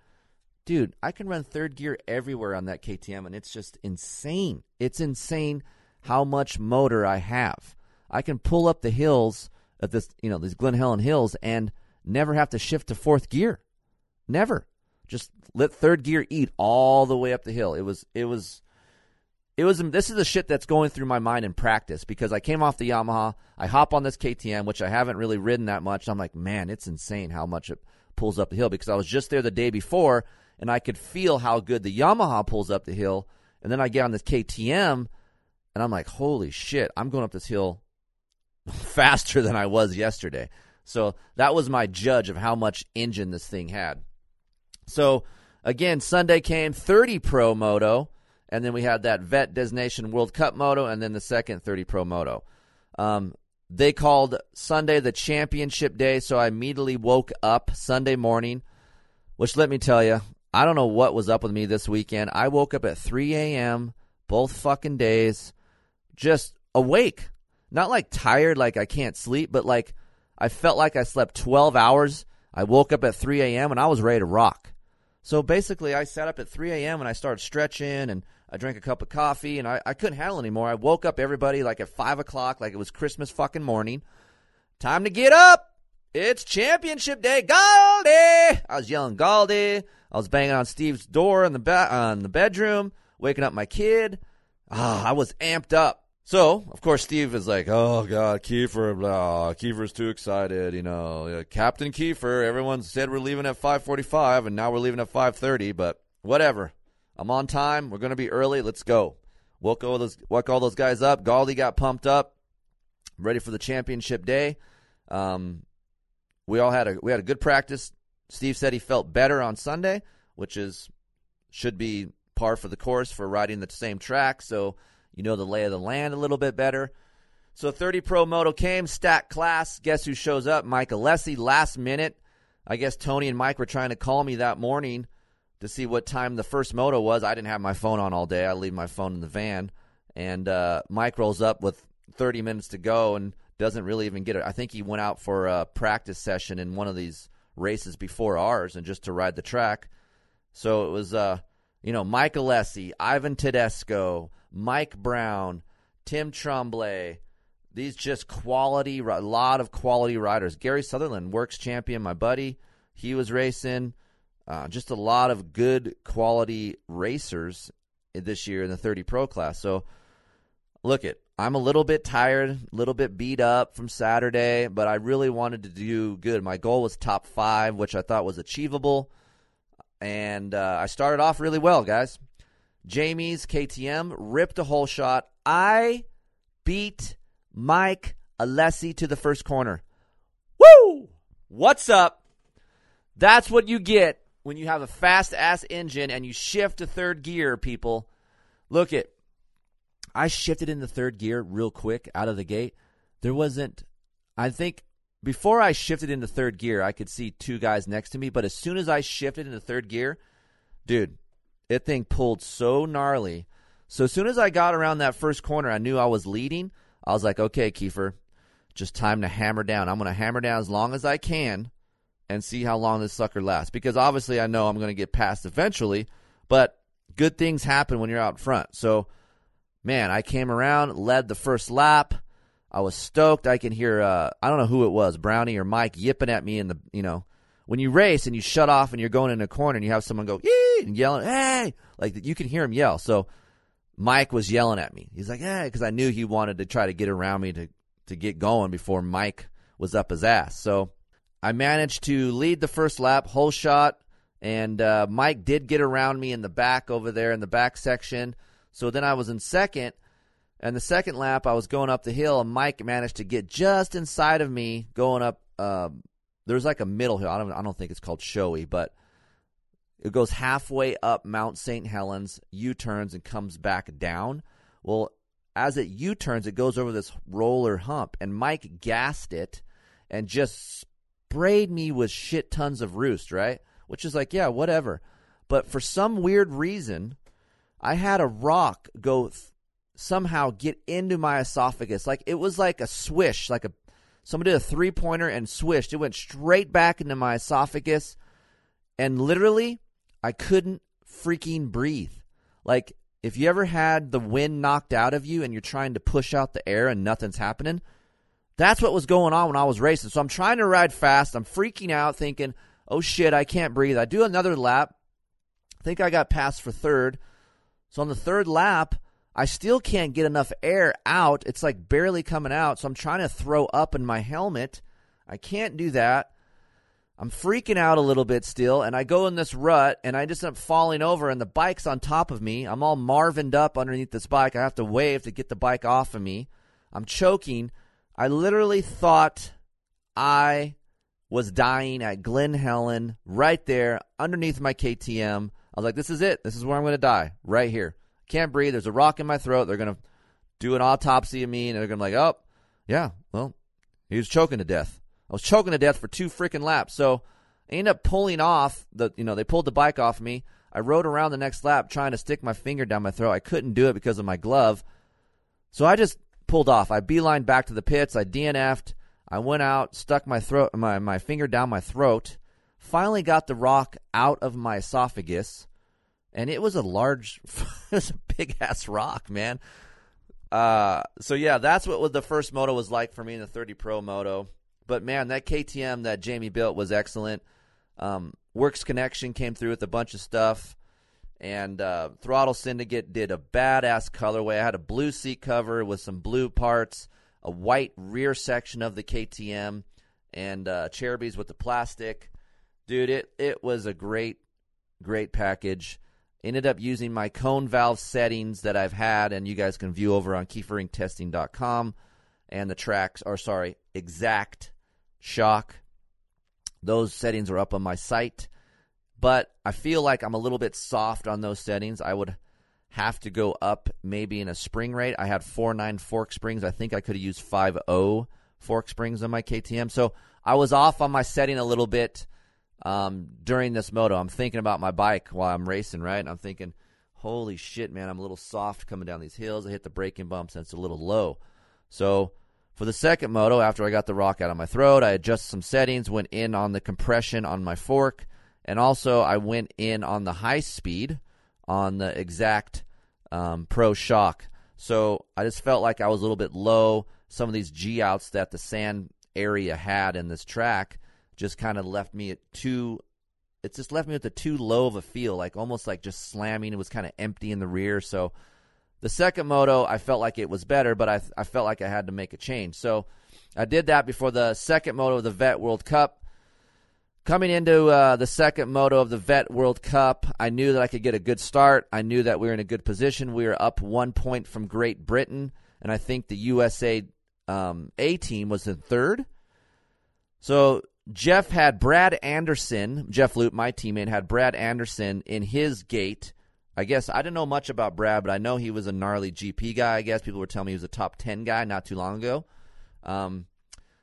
Speaker 1: dude, I can run third gear everywhere on that KTM, and it's just insane. It's insane how much motor I have. I can pull up the hills of this, you know, these Glen Helen hills and never have to shift to fourth gear. Never. Just let third gear eat all the way up the hill. It was, it was, it was. This is the shit that's going through my mind in practice because I came off the Yamaha. I hop on this KTM, which I haven't really ridden that much. I'm like, man, it's insane how much it pulls up the hill because I was just there the day before and I could feel how good the Yamaha pulls up the hill. And then I get on this KTM and I'm like, holy shit, I'm going up this hill faster than I was yesterday. So that was my judge of how much engine this thing had. So again, Sunday came 30 Pro Moto, and then we had that Vet Des Nations World Cup Moto, and then the second 30 Pro Moto. Um, they called Sunday the championship day, so I immediately woke up Sunday morning, which let me tell you, I don't know what was up with me this weekend. I woke up at 3 a.m. both fucking days, just awake. Not like tired, like I can't sleep, but like I felt like I slept 12 hours. I woke up at 3 a.m. and I was ready to rock. So basically, I sat up at 3 a.m. and I started stretching and I drank a cup of coffee and I, I couldn't handle anymore. I woke up everybody like at 5 o'clock, like it was Christmas fucking morning. Time to get up. It's championship day. Galdi! I was yelling Galdi. I was banging on Steve's door in the, uh, in the bedroom, waking up my kid. Ah, I was amped up. So, of course, Steve is like, "Oh God, Keefer, blah, Keefer's too excited." You know, Captain Kiefer. Everyone said we're leaving at five forty-five, and now we're leaving at five thirty. But whatever, I'm on time. We're gonna be early. Let's go. Woke all those, woke all those guys up. Galdi got pumped up, ready for the championship day. Um, we all had a we had a good practice. Steve said he felt better on Sunday, which is should be par for the course for riding the same track. So you know the lay of the land a little bit better. So 30 Pro Moto came, stack class. Guess who shows up? Mike Alessi, last minute. I guess Tony and Mike were trying to call me that morning to see what time the first moto was. I didn't have my phone on all day. I leave my phone in the van. And uh, Mike rolls up with 30 minutes to go and doesn't really even get it. I think he went out for a practice session in one of these races before ours and just to ride the track. So it was, uh, you know, Mike Alessi, Ivan Tedesco, Mike Brown, Tim Tremblay. These just quality, a lot of quality riders. Gary Sutherland, works champion, my buddy. He was racing. uh, just a lot of good quality racers this year in the 30 Pro class. So, look it, I'm a little bit tired, a little bit beat up from Saturday, but I really wanted to do good. My goal was top five, which I thought was achievable, and uh, I started off really well, guys. Jamie's KTM ripped a hole shot. I beat Mike Alessi to the first corner. Woo! What's up? That's what you get when you have a fast ass engine and you shift to third gear, people. Look it. I shifted into third gear real quick out of the gate. There wasn't I think before I shifted into third gear, I could see two guys next to me, but as soon as I shifted into third gear, dude, it thing pulled so gnarly. So as soon as I got around that first corner, I knew I was leading. I was like, okay, Keefer, just time to hammer down. I'm going to hammer down as long as I can and see how long this sucker lasts. Because obviously I know I'm going to get past eventually, but good things happen when you're out front. So, man, I came around, led the first lap. I was stoked. I can hear, uh, I don't know who it was, Brownie or Mike, yipping at me in the, you know, when you race and you shut off and you're going in a corner and you have someone go, yee, and yelling, hey, like you can hear him yell. So Mike was yelling at me. He's like, hey, because I knew he wanted to try to get around me to, to get going before Mike was up his ass. So I managed to lead the first lap, whole shot, and uh, Mike did get around me in the back over there in the back section. So then I was in second, and the second lap I was going up the hill, and Mike managed to get just inside of me going up. Uh, there's like a middle hill. I don't, I don't think it's called Showy, but it goes halfway up Mount St. Helens, U turns, and comes back down. Well, as it U turns, it goes over this roller hump, and Mike gassed it and just sprayed me with shit tons of roost, right? Which is like, yeah, whatever. But for some weird reason, I had a rock go th- somehow get into my esophagus. Like it was like a swish, like a somebody did a three pointer and swished. It went straight back into my esophagus, and literally, I couldn't freaking breathe. Like if you ever had the wind knocked out of you and you're trying to push out the air and nothing's happening, that's what was going on when I was racing. So I'm trying to ride fast. I'm freaking out, thinking, oh shit, I can't breathe. I do another lap. I think I got passed for third. So on the third lap, I still can't get enough air out. It's like barely coming out. So I'm trying to throw up in my helmet. I can't do that. I'm freaking out a little bit still, and I go in this rut, and I just end up falling over, and the bike's on top of me. I'm all marvined up underneath this bike. I have to wave to get the bike off of me. I'm choking. I literally thought I was dying at Glen Helen right there underneath my KTM. I was like, this is it. This is where I'm going to die right here. Can't breathe. There's a rock in my throat. They're going to do an autopsy of me, and they're going to be like, oh, yeah, well, he was choking to death. I was choking to death for two freaking laps. So I ended up pulling off the, you know, they pulled the bike off me. I rode around the next lap trying to stick my finger down my throat. I couldn't do it because of my glove. So I just pulled off. I beelined back to the pits. I DNF'd. I went out, stuck my throat, my, my finger down my throat. Finally got the rock out of my esophagus, and it was a large, it was a big ass rock, man. Uh, so yeah, that's what the first moto was like for me in the 30 Pro moto. But man, that KTM that Jamie built was excellent. Um, Works Connection came through with a bunch of stuff, and uh, Throttle Syndicate did a badass colorway. I had a blue seat cover with some blue parts, a white rear section of the KTM, and uh, Cherubies with the plastic. Dude, it it was a great, great package. Ended up using my cone valve settings that I've had, and you guys can view over on keeferinctesting.com. And the tracks are sorry, exact shock. Those settings are up on my site, but I feel like I'm a little bit soft on those settings. I would have to go up maybe in a spring rate. I had 4.9 fork springs. I think I could have used 5.0 fork springs on my KTM. So I was off on my setting a little bit um, during this moto. I'm thinking about my bike while I'm racing, right? And I'm thinking, holy shit, man, I'm a little soft coming down these hills. I hit the braking bumps and it's a little low. So for the second moto, after I got the rock out of my throat, I adjusted some settings, went in on the compression on my fork, and also I went in on the high speed on the exact um, Pro Shock. So I just felt like I was a little bit low. Some of these G outs that the sand area had in this track just kind of left me at too it just left me with a too low of a feel, like almost like just slamming. It was kind of empty in the rear. So the second moto, I felt like it was better, but I I felt like I had to make a change. So I did that before the second moto of the Vet World Cup. Coming into uh, the second moto of the Vet World Cup, I knew that I could get a good start. I knew that we were in a good position. We were up one point from Great Britain, and I think the USA um, A team was in third. So Jeff had Brad Anderson, Jeff Loop, my teammate, had Brad Anderson in his gate. I guess I didn't know much about Brad, but I know he was a gnarly GP guy. I guess people were telling me he was a top 10 guy not too long ago. Um,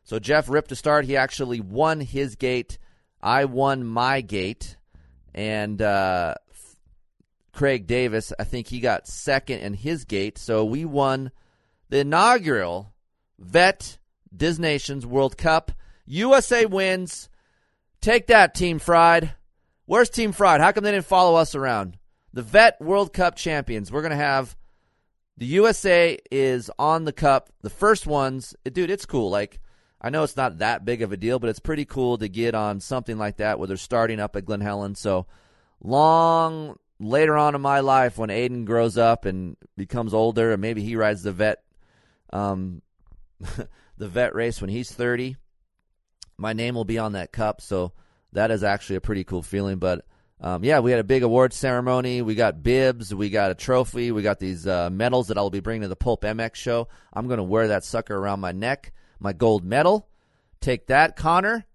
Speaker 1: so Jeff ripped to start. He actually won his gate. I won my gate. And uh, Craig Davis, I think he got second in his gate. So we won the inaugural Vet Des Nations World Cup. USA wins. Take that, Team Fried. Where's Team Fried? How come they didn't follow us around? The Vet World Cup champions. We're going to have the USA is on the cup. The first ones, dude, it's cool. Like, I know it's not that big of a deal, but it's pretty cool to get on something like that where they're starting up at Glen Helen. So, long later on in my life, when Aiden grows up and becomes older, and maybe he rides the vet, um, the vet race when he's 30, my name will be on that cup. So that is actually a pretty cool feeling. But um, yeah, we had a big award ceremony. We got bibs. We got a trophy. We got these uh, medals that I'll be bringing to the Pulp MX show. I'm going to wear that sucker around my neck, my gold medal. Take that, Connor.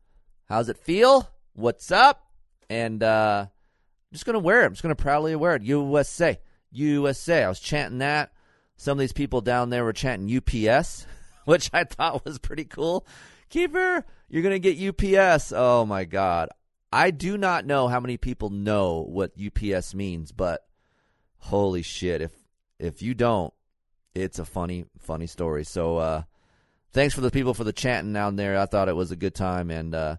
Speaker 1: How's it feel? What's up? And uh, I'm just going to wear it. I'm just going to proudly wear it. USA. USA. I was chanting that. Some of these people down there were chanting UPS, which I thought was pretty cool. Keeper, you're going to get UPS. Oh my God. I do not know how many people know what UPS means, but holy shit, if if you don't, it's a funny funny story. So uh thanks for the people for the chanting down there. I thought it was a good time and uh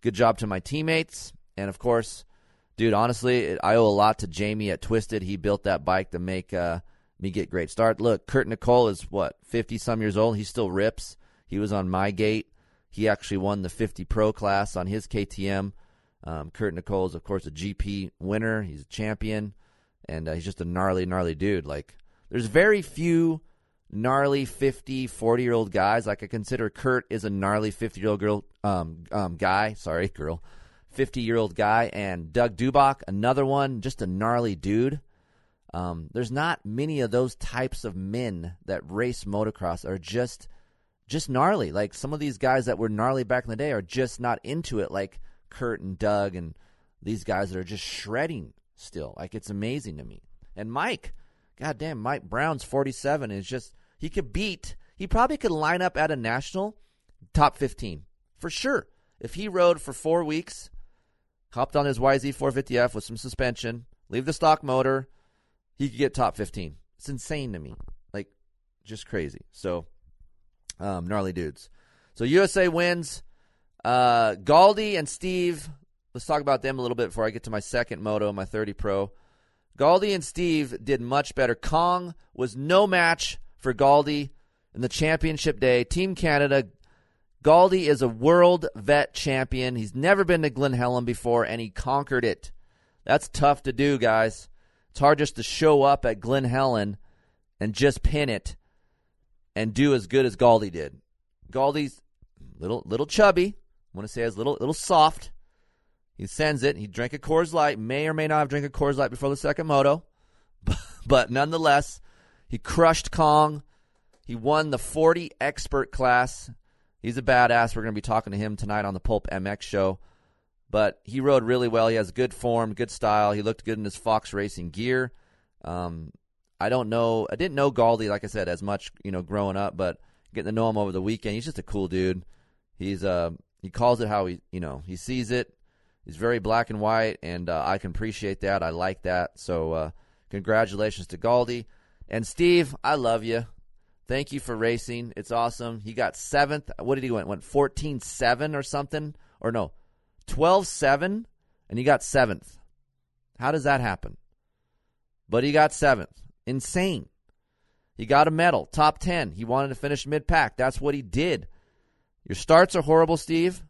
Speaker 1: good job to my teammates and of course, dude, honestly, I owe a lot to Jamie at Twisted. He built that bike to make uh me get great start. Look, Kurt Nicoll is what, 50 some years old. He still rips. He was on my gate. He actually won the 50 Pro class on his KTM. Um, Kurt Nicoll is, of course, a GP winner. He's a champion, and uh, he's just a gnarly, gnarly dude. Like, there's very few gnarly 50, 40 year old guys. Like, I consider Kurt is a gnarly 50 year old girl, um, um, guy. Sorry, girl. 50 year old guy. And Doug Dubach, another one, just a gnarly dude. Um, there's not many of those types of men that race motocross are just just gnarly. Like some of these guys that were gnarly back in the day are just not into it, like Kurt and Doug and these guys that are just shredding still. Like it's amazing to me. And Mike, goddamn, Mike Brown's 47 is just he could beat. He probably could line up at a national top 15 for sure if he rode for four weeks, hopped on his YZ 450F with some suspension, leave the stock motor, he could get top 15. It's insane to me, like just crazy. So um, gnarly dudes. So USA wins. Uh, Galdi and Steve. Let's talk about them a little bit before I get to my second moto, my 30 Pro. Galdi and Steve did much better. Kong was no match for Galdi in the championship day. Team Canada. Galdi is a world vet champion. He's never been to Glen Helen before, and he conquered it. That's tough to do, guys. It's hard just to show up at Glen Helen and just pin it and do as good as Galdi did. Galdi's little little chubby. I want to say as little little soft. He sends it. He drank a Coors Light. May or may not have drank a Coors Light before the second moto, but nonetheless, he crushed Kong. He won the 40 expert class. He's a badass. We're going to be talking to him tonight on the Pulp MX show. But he rode really well. He has good form, good style. He looked good in his Fox Racing gear. Um, I don't know. I didn't know Galdi, like I said, as much, you know, growing up, but getting to know him over the weekend, he's just a cool dude. He's uh he calls it how he you know he sees it. He's very black and white, and uh, I can appreciate that. I like that. So uh, congratulations to Galdi and Steve. I love you. Thank you for racing. It's awesome. He got seventh. What did he went? Went 14-7 or something? Or no, 12-7, and he got seventh. How does that happen? But he got seventh. Insane. He got a medal, top 10. He wanted to finish mid pack. That's what he did. Your starts are horrible, Steve.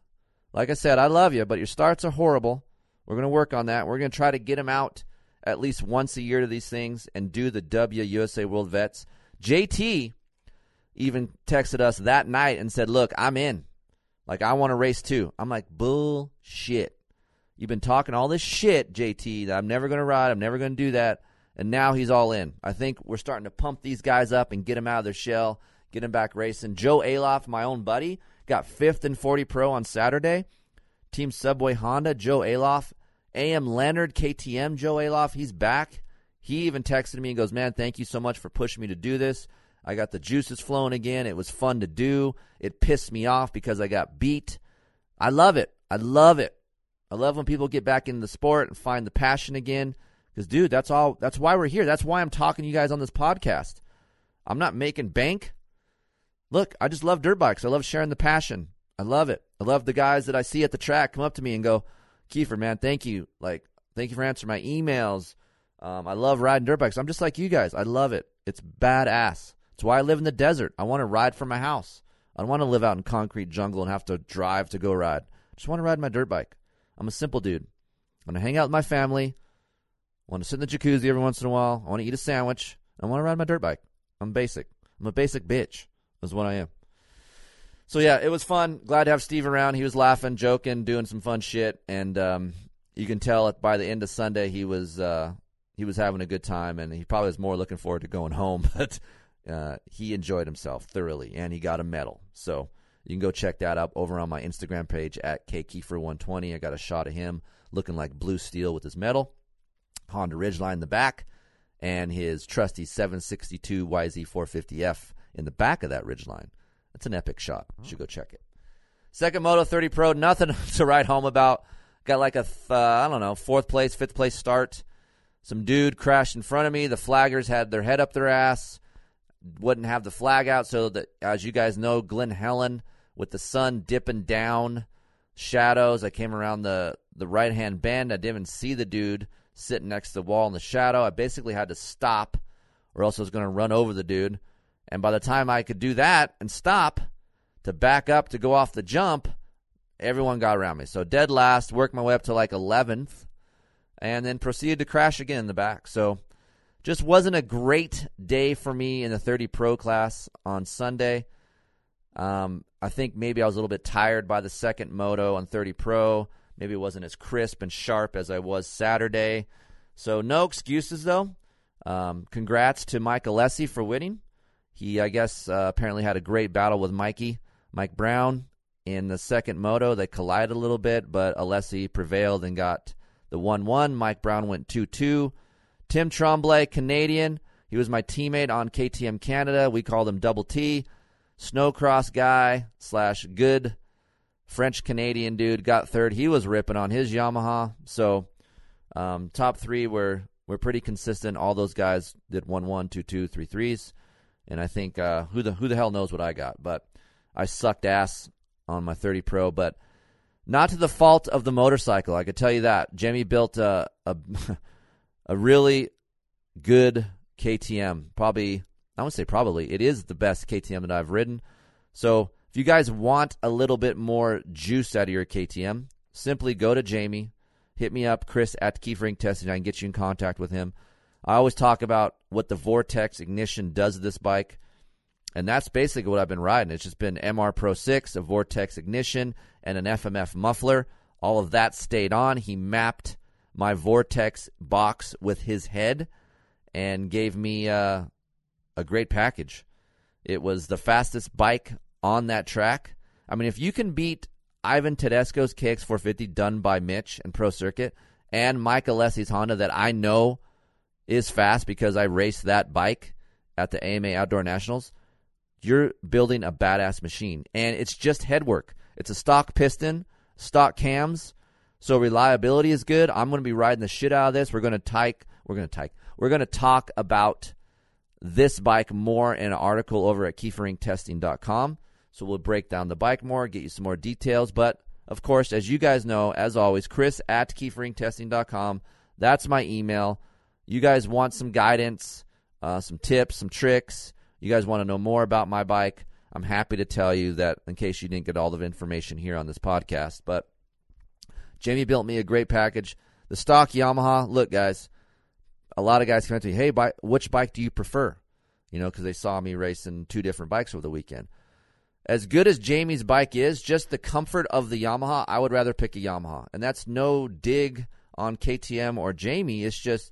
Speaker 1: Like I said, I love you, but your starts are horrible. We're going to work on that. We're going to try to get him out at least once a year to these things and do the WUSA World Vets. JT even texted us that night and said, Look, I'm in. Like, I want to race too. I'm like, Bullshit. You've been talking all this shit, JT, that I'm never going to ride. I'm never going to do that. And now he's all in. I think we're starting to pump these guys up and get them out of their shell, get them back racing. Joe Oehlhof, my own buddy, got fifth in 40 Pro on Saturday. Team Subway Honda, Joe Oehlhof. AM Leonard, KTM, Joe Oehlhof, he's back. He even texted me and goes, Man, thank you so much for pushing me to do this. I got the juices flowing again. It was fun to do. It pissed me off because I got beat. I love it. I love it. I love when people get back into the sport and find the passion again. Because, dude, that's all. That's why we're here. That's why I'm talking to you guys on this podcast. I'm not making bank. Look, I just love dirt bikes. I love sharing the passion. I love it. I love the guys that I see at the track come up to me and go, Keefer, man, thank you. Like, thank you for answering my emails. Um, I love riding dirt bikes. I'm just like you guys. I love it. It's badass. It's why I live in the desert. I want to ride from my house. I don't want to live out in concrete jungle and have to drive to go ride. I just want to ride my dirt bike. I'm a simple dude. I want to hang out with my family. I want to sit in the jacuzzi every once in a while. I want to eat a sandwich. I want to ride my dirt bike. I'm basic. I'm a basic bitch. That's what I am. So yeah, it was fun. Glad to have Steve around. He was laughing, joking, doing some fun shit, and um, you can tell by the end of Sunday he was uh, he was having a good time, and he probably was more looking forward to going home. But uh, he enjoyed himself thoroughly, and he got a medal. So you can go check that out over on my Instagram page at kkiefer120. I got a shot of him looking like blue steel with his medal, Honda Ridgeline in the back, and his trusty 762 YZ450F in the back of that Ridgeline. That's an epic shot. You should go check it. Second Moto 30 Pro, nothing to write home about. Got like a th- uh, I don't know fourth place, fifth place start. Some dude crashed in front of me. The flaggers had their head up their ass, wouldn't have the flag out. So that, as you guys know, Glen Helen with the sun dipping down, shadows. I came around the the right hand bend. I didn't even see the dude sitting next to the wall in the shadow. I basically had to stop, or else I was going to run over the dude. And by the time I could do that and stop to back up to go off the jump, everyone got around me. So dead last, worked my way up to like 11th, and then proceeded to crash again in the back. So just wasn't a great day for me in the 30 Pro class on Sunday. Um, I think maybe I was a little bit tired by the second moto on 30 Pro. Maybe it wasn't as crisp and sharp as I was Saturday. So no excuses though. Um, congrats to Mike Alessi for winning. He, I guess, uh, apparently had a great battle with Mikey, Mike Brown, in the second moto. They collided a little bit, but Alessi prevailed and got the 1 1. Mike Brown went 2 2. Tim Tremblay, Canadian. He was my teammate on KTM Canada. We called him Double T. Snowcross guy slash good French Canadian dude got third. He was ripping on his Yamaha. So um, top three were were pretty consistent. All those guys did one one, two two, three threes and I think uh, who the who the hell knows what I got, but I sucked ass on my 30 Pro, but not to the fault of the motorcycle. I could tell you that Jimmy built a a, a really good KTM. Probably I would say probably it is the best KTM that I've ridden. So if you guys want a little bit more juice out of your KTM, simply go to Jamie, hit me up, Chris at Keefer Inc Testing. I can get you in contact with him. I always talk about what the Vortex ignition does to this bike. And that's basically what I've been riding. It's just been MR Pro 6, a Vortex ignition, and an FMF muffler. All of that stayed on. He mapped my Vortex box with his head and gave me uh, a great package. It was the fastest bike on that track. I mean, if you can beat Ivan Tedesco's KX450 done by Mitch and Pro Circuit and Mike Alessi's Honda that I know is fast because I raced that bike at the AMA Outdoor Nationals, you're building a badass machine. And it's just headwork. It's a stock piston, stock cams, so reliability is good. I'm going to be riding the shit out of this. We're going to tyke, we're going to tyke, we're going to talk about this bike more in an article over at keeferinctesting.com. So we'll break down the bike more, get you some more details. But of course, as you guys know, as always, Chris at keeferinctesting.com. That's my email you guys want some guidance, uh, some tips, some tricks, you guys want to know more about my bike, I'm happy to tell you that in case you didn't get all the information here on this podcast. But Jamie built me a great package. The stock Yamaha, look, guys, a lot of guys come to me, hey, bi- which bike do you prefer? You know, because they saw me racing two different bikes over the weekend. As good as Jamie's bike is, just the comfort of the Yamaha, I would rather pick a Yamaha. And that's no dig on KTM or Jamie. It's just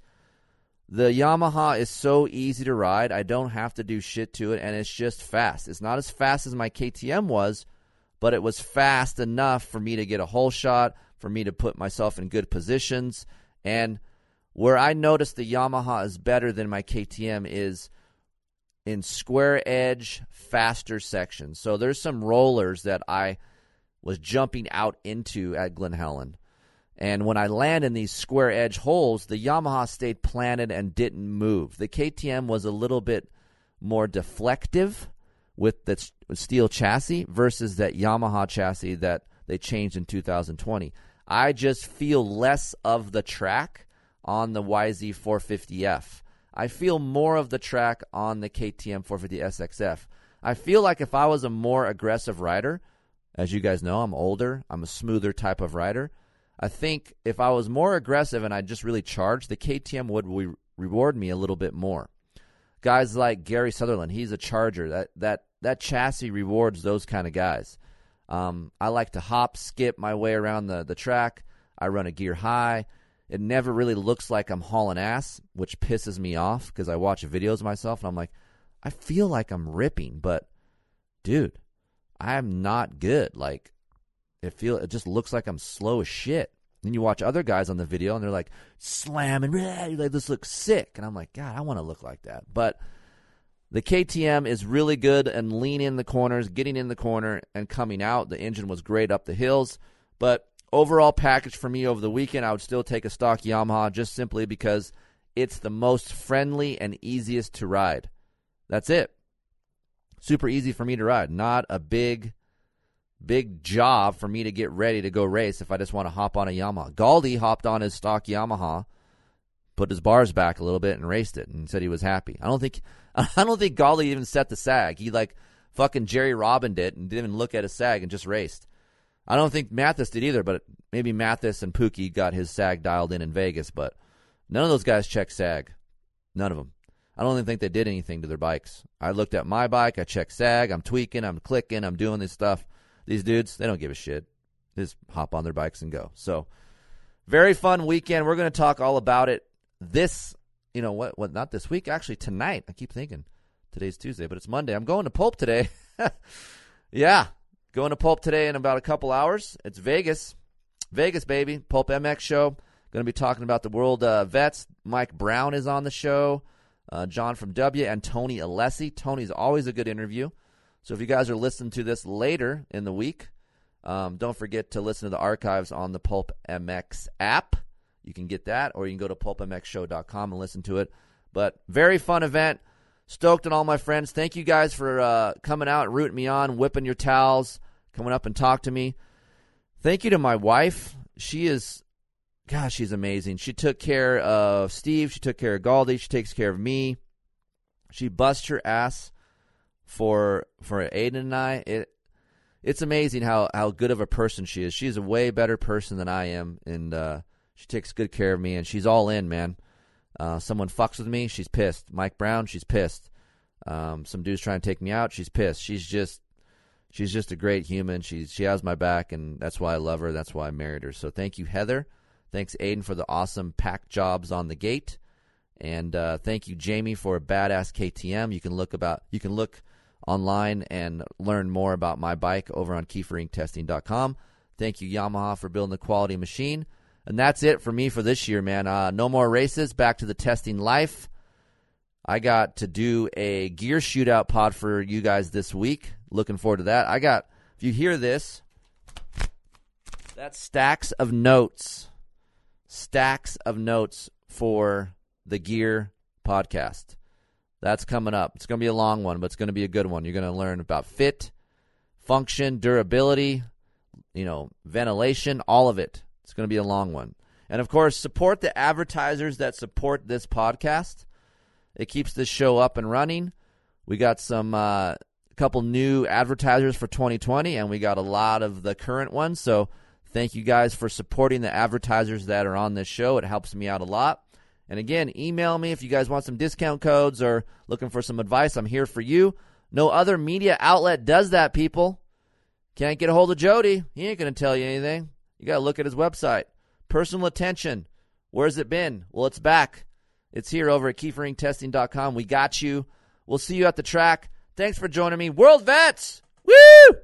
Speaker 1: the Yamaha is so easy to ride. I don't have to do shit to it, and it's just fast. It's not as fast as my KTM was, but it was fast enough for me to get a hole shot, for me to put myself in good positions. And where I noticed the Yamaha is better than my KTM is in square edge, faster sections. So there's some rollers that I was jumping out into at Glen Helen. And when I land in these square edge holes, the Yamaha stayed planted and didn't move. The KTM was a little bit more deflective with the steel chassis versus that Yamaha chassis that they changed in 2020. I just feel less of the track on the YZ450F. I feel more of the track on the KTM 450 SXF. I feel like if I was a more aggressive rider, as you guys know, I'm older, I'm a smoother type of rider. I think if I was more aggressive and I just really charged, the KTM would re- reward me a little bit more. Guys like Gary Sutherland, he's a charger. That that that chassis rewards those kind of guys. Um, I like to hop, skip my way around the the track. I run a gear high. It never really looks like I'm hauling ass, which pisses me off because I watch videos myself and I'm like, I feel like I'm ripping, but dude, I'm not good. Like it feel it just looks like I'm slow as shit. Then you watch other guys on the video and they're like slamming, like this looks sick, and I'm like, God, I want to look like that. But the KTM is really good and lean in the corners, getting in the corner and coming out. The engine was great up the hills, but overall package for me over the weekend, I would still take a stock Yamaha just simply because it's the most friendly and easiest to ride. That's it. Super easy for me to ride. Not a big big job for me to get ready to go race if I just want to hop on a Yamaha. Galdi hopped on his stock Yamaha, put his bars back a little bit and raced it and said he was happy. I don't think I don't think Galdi even set the sag. He like fucking Jerry Robin did and didn't even look at a sag and just raced. I don't think Matthes did either, but maybe Matthes and Pookie got his sag dialed in in Vegas, but none of those guys checked sag. None of them. I don't even think they did anything to their bikes. I looked at my bike, I checked sag, I'm tweaking, I'm clicking, I'm doing this stuff. These dudes, they don't give a shit. They just hop on their bikes and go. So, very fun weekend. We're going to talk all about it this, you know, what, what, not this week, actually tonight. I keep thinking today's Tuesday, but it's Monday. I'm going to Pulp today. yeah, going to Pulp today in about a couple hours. It's Vegas. Vegas, baby. Pulp MX show. Going to be talking about the world uh, vets. Mike Brown is on the show. Uh, John from W and Tony Alessi. Tony's always a good interview. So if you guys are listening to this later in the week, um, don't forget to listen to the archives on the Pulp MX app. You can get that, or you can go to pulpmxshow.com and listen to it. But very fun event. Stoked on all my friends. Thank you guys for uh, coming out, rooting me on, whipping your towels, coming up and talk to me. Thank you to my wife. She is, gosh, she's amazing. She took care of Steve. She took care of Galdi. She takes care of me. She busts her ass for for Aiden and I, it it's amazing how how good of a person she is. She's a way better person than I am, and uh, she takes good care of me. And she's all in, man. Uh, someone fucks with me, she's pissed. Mike Brown, she's pissed. Um, some dude's trying to take me out, she's pissed. She's just she's just a great human. She's she has my back, and that's why I love her. That's why I married her. So thank you, Heather. Thanks, Aiden, for the awesome pack jobs on the gate, and uh, thank you, Jamie, for a badass KTM. You can look about you can look online and learn more about my bike over on keeferinctesting.com. Thank you, Yamaha, for building the quality machine. And that's it for me for this year, man. Uh, no more races. Back to the testing life. I got to do a gear shootout pod for you guys this week. Looking forward to that. I got, if you hear this, that's stacks of notes. Stacks of notes for the gear podcast. That's coming up. It's going to be a long one, but it's going to be a good one. You're going to learn about fit, function, durability, you know, ventilation, all of it. It's going to be a long one. And of course, support the advertisers that support this podcast. It keeps this show up and running. We got some uh, a couple new advertisers for 2020 and we got a lot of the current ones. So Thank you guys for supporting the advertisers that are on this show. It helps me out a lot. And again, email me if you guys want some discount codes or looking for some advice. I'm here for you. No other media outlet does that, people. Can't get a hold of Jody. He ain't going to tell you anything. You got to look at his website. Personal attention. Where's it been? Well, it's back. It's here over at keeferinctesting.com. We got you. We'll see you at the track. Thanks for joining me. World Vets! Woo!